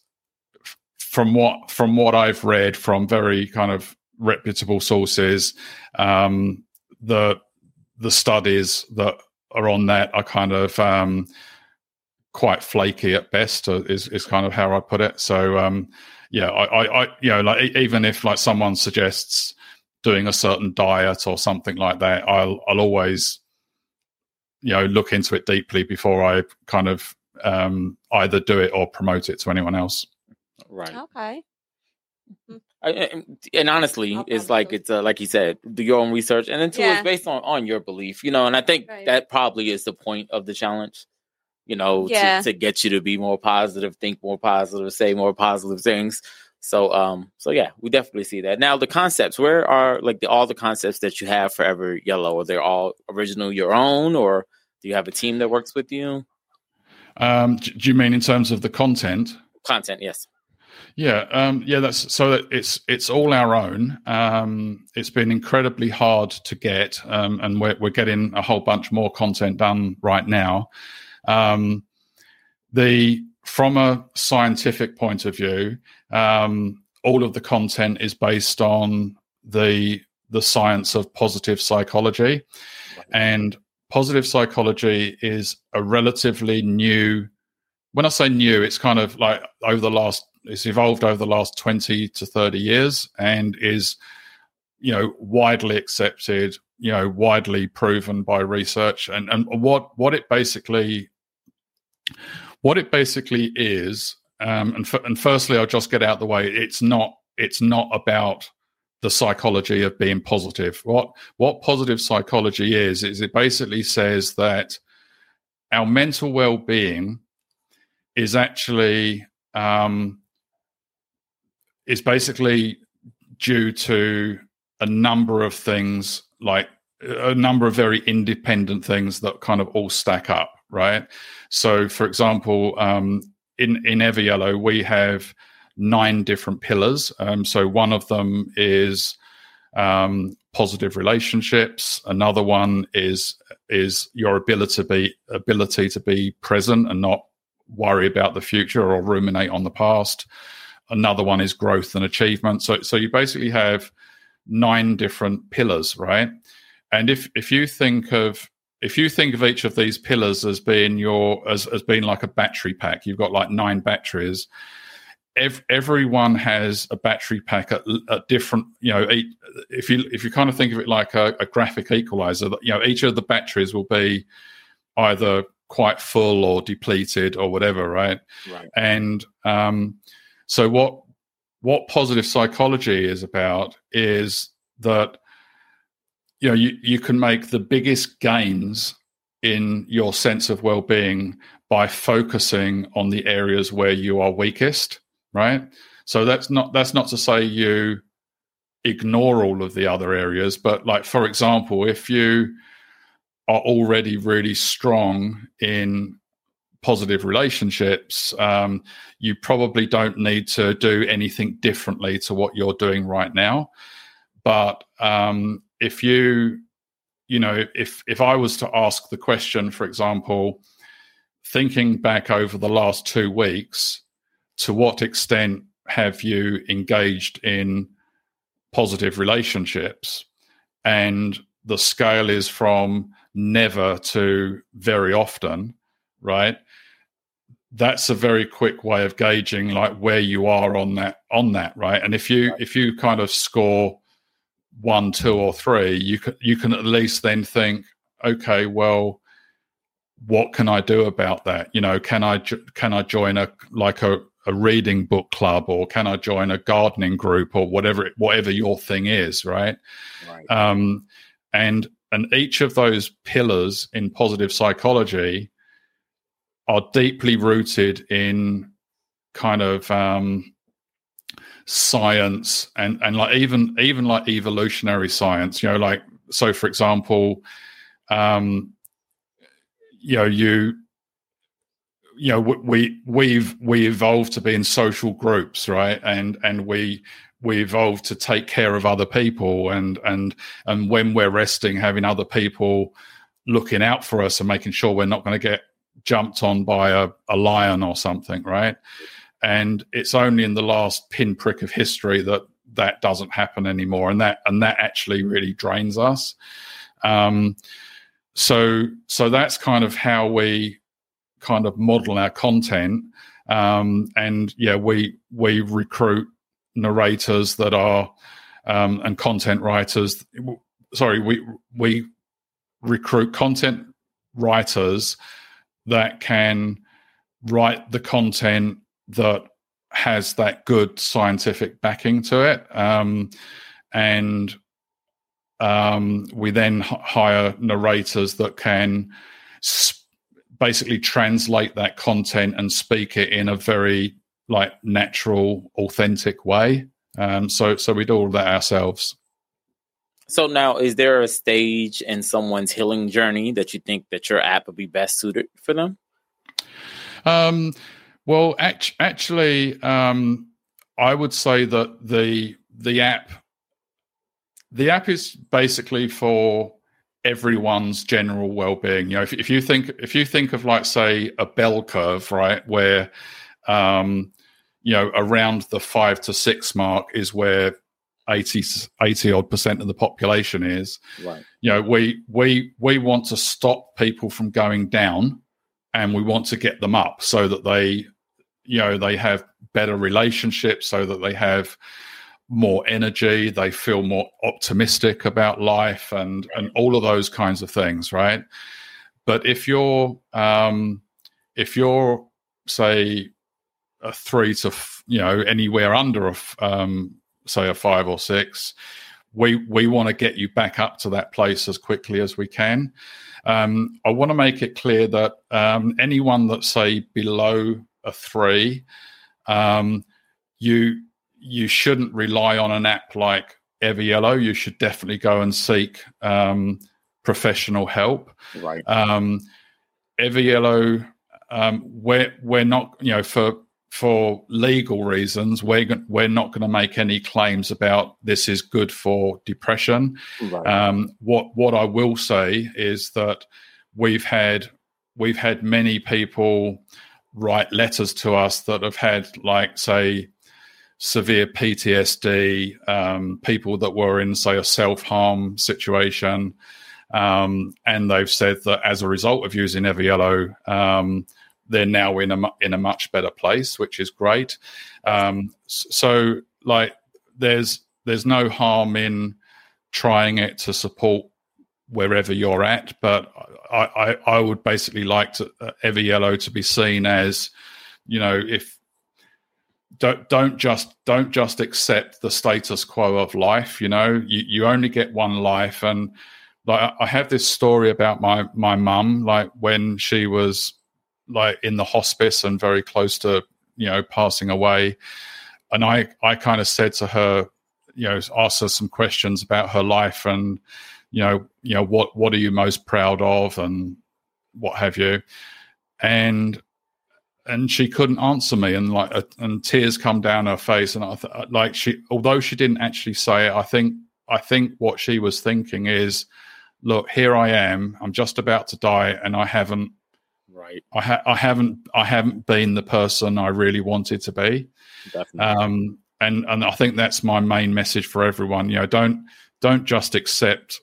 from what from what I've read from very kind of reputable sources, um, the the studies that are on that are kind of um, quite flaky at best. uh, Is is kind of how I put it. So um, yeah, I, I, I you know like even if like someone suggests doing a certain diet or something like that, I'll I'll always you know look into it deeply before I kind of um, either do it or promote it to anyone else. Right. Okay. And, and honestly, I'll it's like it's uh, like you said, do your own research, and then two, Yeah. it's based on on your belief, you know. And I think Right. that probably is the point of the challenge, you know, Yeah. to, to get you to be more positive, think more positive, say more positive things. So, um, so yeah, we definitely see that. Now, the concepts, where are like the, all the concepts that you have for EverYellow? Are they all original, your own, or do you have a team that works with you? Um, do you mean in terms of the content? Content, yes. Yeah, um, yeah. That's so that it's it's all our own. Um, it's been incredibly hard to get, um, and we're we're getting a whole bunch more content done right now. Um, the from a scientific point of view, um, all of the content is based on the the science of positive psychology, and positive psychology is a relatively new. When I say new, it's kind of like over the last it's evolved over the last 20 to 30 years and is you know widely accepted you know widely proven by research. And and what what it basically what it basically is um and, f- and firstly i'll just get out the way. It's not it's not about the psychology of being positive. What what positive psychology is is it basically says that our mental well-being is actually um, is basically due to a number of things, like a number of very independent things that kind of all stack up, right? So, for example, um, in in Everyellow, we have nine different pillars. Um, so, one of them is um, positive relationships. Another one is is your ability to be ability to be present and not worry about the future or ruminate on the past another one is growth and achievement. So so you basically have nine different pillars right? And if if you think of if you think of each of these pillars as being your as, as being like a battery pack you've got like nine batteries. Ev- everyone has a battery pack at, at different you know each, if you if you kind of think of it like a, a graphic equalizer that you know each of the batteries will be either quite full or depleted or whatever right? Right. and um, so what what positive psychology is about is that you know you, you can make the biggest gains in your sense of well-being by focusing on the areas where you are weakest, right? So that's not that's not to say you ignore all of the other areas, but like for example, if you are already really strong in positive relationships, um, you probably don't need to do anything differently to what you're doing right now. But um, if you, you know, if if I was to ask the question, for example, thinking back over the last two weeks, to what extent have you engaged in positive relationships? And the scale is from never to very often, right? That's a very quick way of gauging like where you are on that on that right and if you right. if you kind of score one two or three you can you can at least then think okay well what can i do about that you know can i can i join a like a, a reading book club or can i join a gardening group or whatever whatever your thing is right, right. um and and each of those pillars in positive psychology are deeply rooted in kind of um, science and and like even even like evolutionary science you know like so for example um you know you you know we we've we evolved to be in social groups right? And and we we evolved to take care of other people and and and when we're resting having other people looking out for us and making sure we're not going to get jumped on by a, a lion or something, right? And it's only in the last pinprick of history that that doesn't happen anymore, and that and that actually really drains us. Um, so so that's kind of how we kind of model our content, um, and yeah, we we recruit narrators that are um, and content writers. Sorry, we we recruit content writers that can write the content that has that good scientific backing to it. Um, and um, we then h- hire narrators that can sp- basically translate that content and speak it in a very like natural, authentic way. Um, so, so we do all that ourselves. So now, is there a stage in someone's healing journey that you think that your app would be best suited for them? Um, well, act- actually, um, I would say that the the app the app is basically for everyone's general well-being. You know, if, if you think if you think of like say a bell curve, right, where um, you know around the five to six mark is where 80, 80 odd percent of the population is. Right. You know, we we we want to stop people from going down and we want to get them up so that they you know they have better relationships so that they have more energy they feel more optimistic about life and and all of those kinds of things right but if you're um if you're say a three to you know anywhere under a um say a five or six, we we want to get you back up to that place as quickly as we can. Um, I want to make it clear that um, anyone that's say below a three, um, you you shouldn't rely on an app like Everyellow. You should definitely go and seek um, professional help. Right. Um, Everyellow, um, we're we're not you know for for legal reasons, we're we're not going to make any claims about this is good for depression. Right. Um, what what I will say is that we've had we've had many people write letters to us that have had like say severe PTSD, um, people that were in say a self harm situation, um, and they've said that as a result of using Everyellow. They're now in a in a much better place, which is great. Um, so, like, there's there's no harm in trying it to support wherever you're at, but I, I, I would basically like to uh, Everyellow to be seen as, you know, if don't don't just don't just accept the status quo of life. You know, you, you only get one life, and like I have this story about my my mum, like when she was like in the hospice and very close to you know passing away. And i i kind of said to her you know asked her some questions about her life and you know you know what what are you most proud of and what have you. And and she couldn't answer me. And like uh, and tears come down her face. And i th- like she although she didn't actually say it i think i think what she was thinking is look here i am. I'm just about to die and i haven't Right. I, ha- I haven't I haven't been the person I really wanted to be. Definitely. Um, and and I think that's my main message for everyone. You know, don't don't just accept.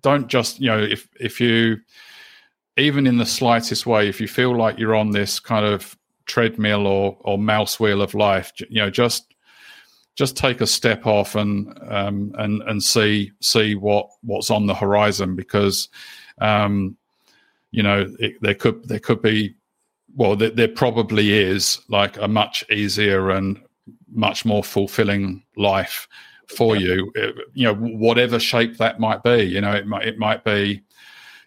Don't just you know if if you even in the slightest way if you feel like you're on this kind of treadmill or or mouse wheel of life, you know, just just take a step off and um, and and see see what what's on the horizon because um, you know it, there could there could be well there, there, probably is like a much easier and much more fulfilling life for yeah. you it, you know whatever shape that might be you know it might it might be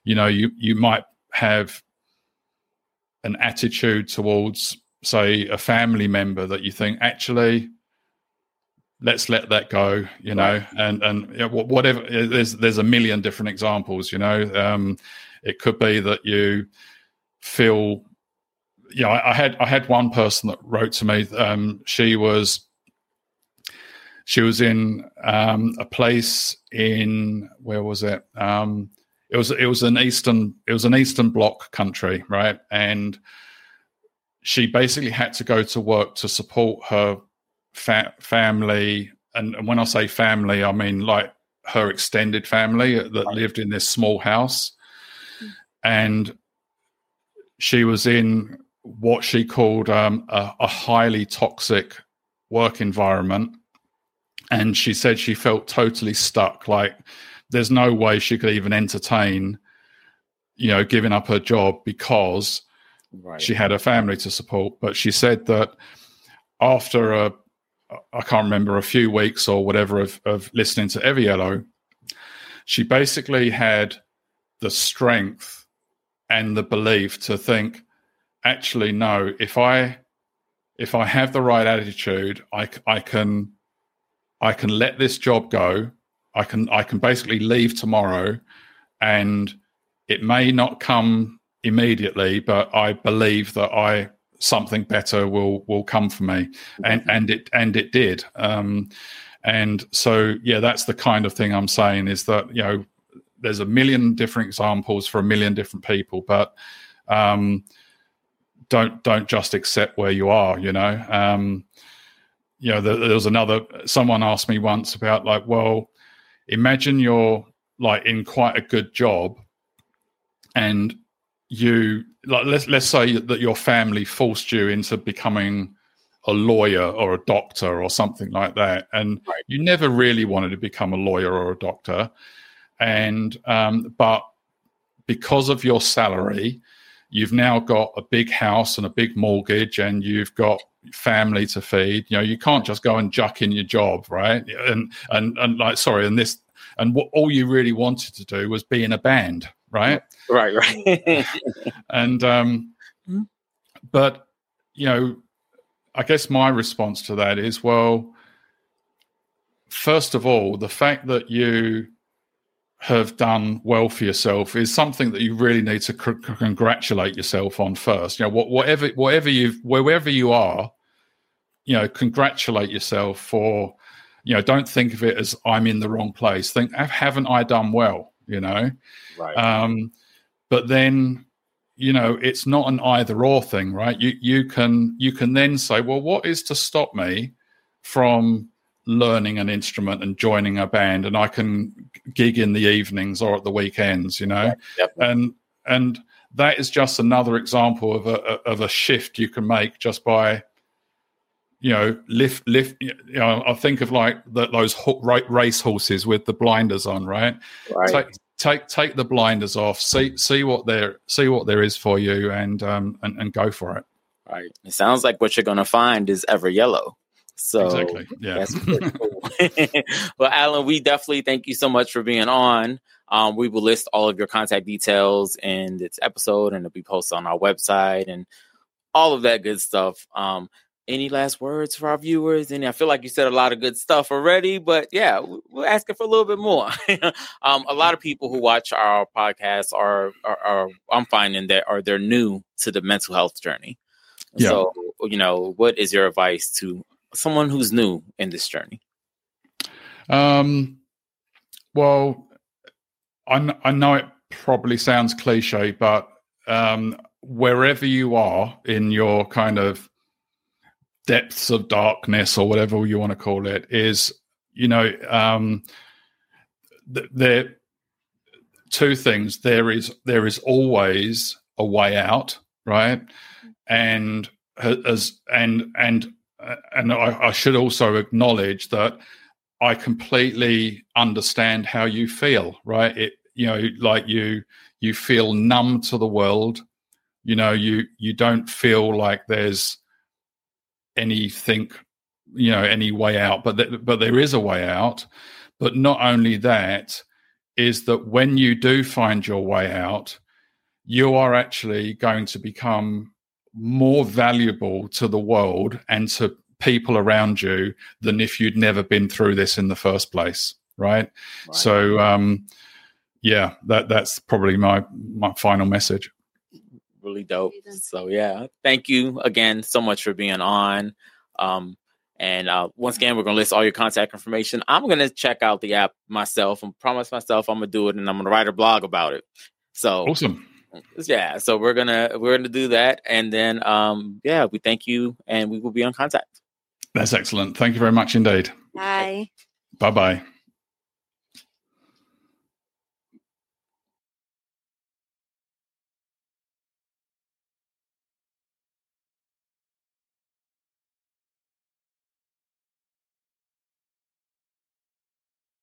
you know you you might have an attitude towards say a family member that you think actually let's let that go you know and and whatever there's there's a million different examples you know um it could be that you feel, you know, I, I had I had one person that wrote to me. Um, she was she was in um, a place in where was it? Um, it was it was an eastern it was an eastern bloc country, right? And she basically had to go to work to support her fa- family, and, and, when I say family, I mean like her extended family that lived in this small house and she was in what she called um, a, a highly toxic work environment. And she said she felt totally stuck. Like there's no way she could even entertain, you know, giving up her job because right. she had a family to support. But she said that after a, I can't remember, a few weeks or whatever of, of listening to Everyellow, she basically had the strength and the belief to think actually no if i if i have the right attitude i i can i can let this job go. I can i can basically leave tomorrow and it may not come immediately but i believe that i something better will will come for me and and it and it did um and so yeah that's the kind of thing i'm saying is that you know there's a million different examples for a million different people, but um, don't don't just accept where you are. You know, um, you know. There, there was another. Someone asked me once about like, well, imagine you're like in quite a good job, and you like let's let's say that your family forced you into becoming a lawyer or a doctor or something like that and right. you never really wanted to become a lawyer or a doctor and um, but because of your salary, you've now got a big house and a big mortgage, and you've got family to feed. You know, you can't just go and juck in your job, right? And and and like, sorry, and this and what all you really wanted to do was be in a band, right? Right, right. and um, mm-hmm. but you know, I guess my response to that is, well, first of all, the fact that you have done well for yourself is something that you really need to c- congratulate yourself on first. You know, whatever whatever you wherever you are, you know, congratulate yourself for. You know, don't think of it as I'm in the wrong place. Think, haven't I done well? You know, right. Um, but then, you know, it's not an either or thing, right? You you can you can then say, well, what is to stop me from learning an instrument and joining a band and I can gig in the evenings or at the weekends, you know. Yep. And and that is just another example of a of a shift you can make just by you know lift lift you know I think of like the, those race horses with the blinders on, right? right. Take, take take the blinders off, see see what there see what there is for you and um and, and go for it. Right. It sounds like what you're going to find is Everyellow. So exactly. yeah. Cool. well, Alan, we definitely thank you so much for being on. Um, we will list all of your contact details in this episode, and it'll be posted on our website and all of that good stuff. Um, any last words for our viewers? And I feel like you said a lot of good stuff already, but yeah, we're asking for a little bit more. um, a lot of people who watch our podcast are, are, are, I'm finding that are they're new to the mental health journey. Yeah. So, you know, what is your advice to someone who's new in this journey? Um, well, I, I know it probably sounds cliche, but um, wherever you are in your kind of depths of darkness or whatever you want to call it is you know um th- there two things there is there is always a way out right and as and and uh, and I, I should also acknowledge that I completely understand how you feel, right? It you know, like you you feel numb to the world. You know, you you don't feel like there's anything, you know, any way out. But th- but there is a way out. But not only that, is that when you do find your way out, you are actually going to become more valuable to the world and to people around you than if you'd never been through this in the first place right, right. so um yeah that that's probably my my final message really dope. So yeah thank you again so much for being on. Um and uh, once again, we're gonna list all your contact information. I'm gonna check out the app myself and promise myself I'm gonna do it, and I'm gonna write a blog about it. So awesome. yeah so we're gonna we're gonna do that. And then um yeah we thank you and we will be on contact. That's excellent. Thank you very much indeed. Bye. Bye bye